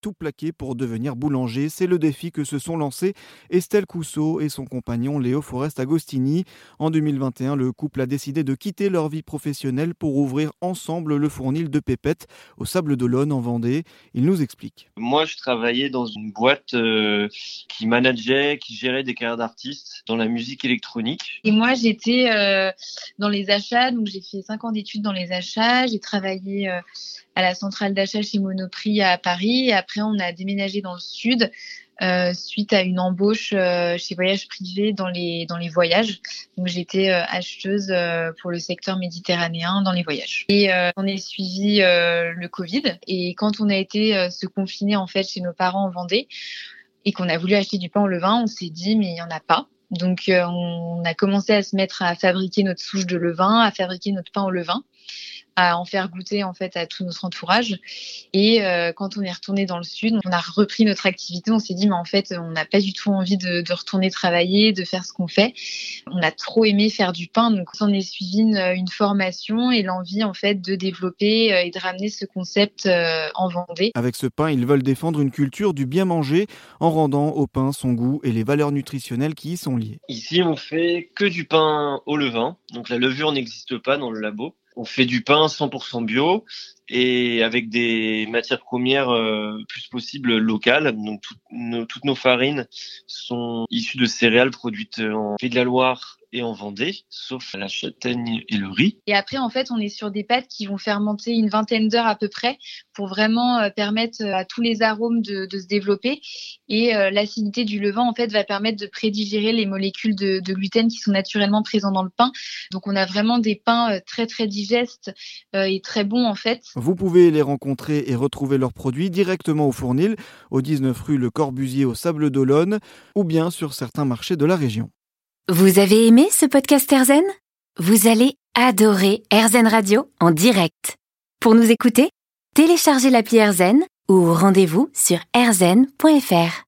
tout plaqué pour devenir boulanger. C'est le défi que se sont lancés Estelle Cousseau et son compagnon Léo Forest Agostini. En 2021, le couple a décidé de quitter leur vie professionnelle pour ouvrir ensemble le fournil de Pépette au Sable d'Olonne en Vendée. Il nous explique. Moi, je travaillais dans une boîte euh, qui manageait, qui gérait des carrières d'artistes dans la musique électronique. Et moi, j'étais euh, dans les achats, donc j'ai fait cinq ans d'études dans les achats. J'ai travaillé euh, à la centrale d'achat chez Monoprix à Paris. Et après, on a déménagé dans le sud euh, suite à une embauche euh, chez Voyage Privé dans les, voyages. Donc j'étais euh, acheteuse pour le secteur méditerranéen dans les voyages. Et on est suivi le Covid. Et quand on a été se confiner en fait chez nos parents en Vendée et qu'on a voulu acheter du pain au levain, on s'est dit mais il n'y en a pas. Donc on a commencé à se mettre à fabriquer notre souche de levain, à fabriquer notre pain au levain à en faire goûter en fait à tout notre entourage. Et euh, quand on est retourné dans le sud, on a repris notre activité. On s'est dit mais en fait on n'a pas du tout envie de, retourner travailler, de faire ce qu'on fait. On a trop aimé faire du pain, donc on est suivi une, formation et l'envie en fait de développer euh, et de ramener ce concept euh, en Vendée. Avec ce pain, ils veulent défendre une culture du bien manger en rendant au pain son goût et les valeurs nutritionnelles qui y sont Ici on fait que du pain au levain, donc la levure n'existe pas dans le labo on fait du pain 100% bio et avec des matières premières euh, plus possible locales. Donc toutes nos farines sont issues de céréales produites en Pays de la Loire et en Vendée, sauf la châtaigne et le riz. Et après, en fait, on est sur des pâtes qui vont fermenter une vingtaine d'heures à peu près pour vraiment euh, permettre à tous les arômes de, se développer. Et euh, l'acidité du levain, en fait, va permettre de prédigérer les molécules de, de, gluten qui sont naturellement présentes dans le pain. Donc, on a vraiment des pains très, très digestes et très bons, en fait. Vous pouvez les rencontrer et retrouver leurs produits directement au fournil, au 19 rue Le Corbusier au Sable d'Olonne, ou bien sur certains marchés de la région. Vous avez aimé ce podcast Erzen Vous allez adorer Erzen Radio en direct. Pour nous écouter, téléchargez l'appli Erzen ou rendez-vous sur erzen.fr.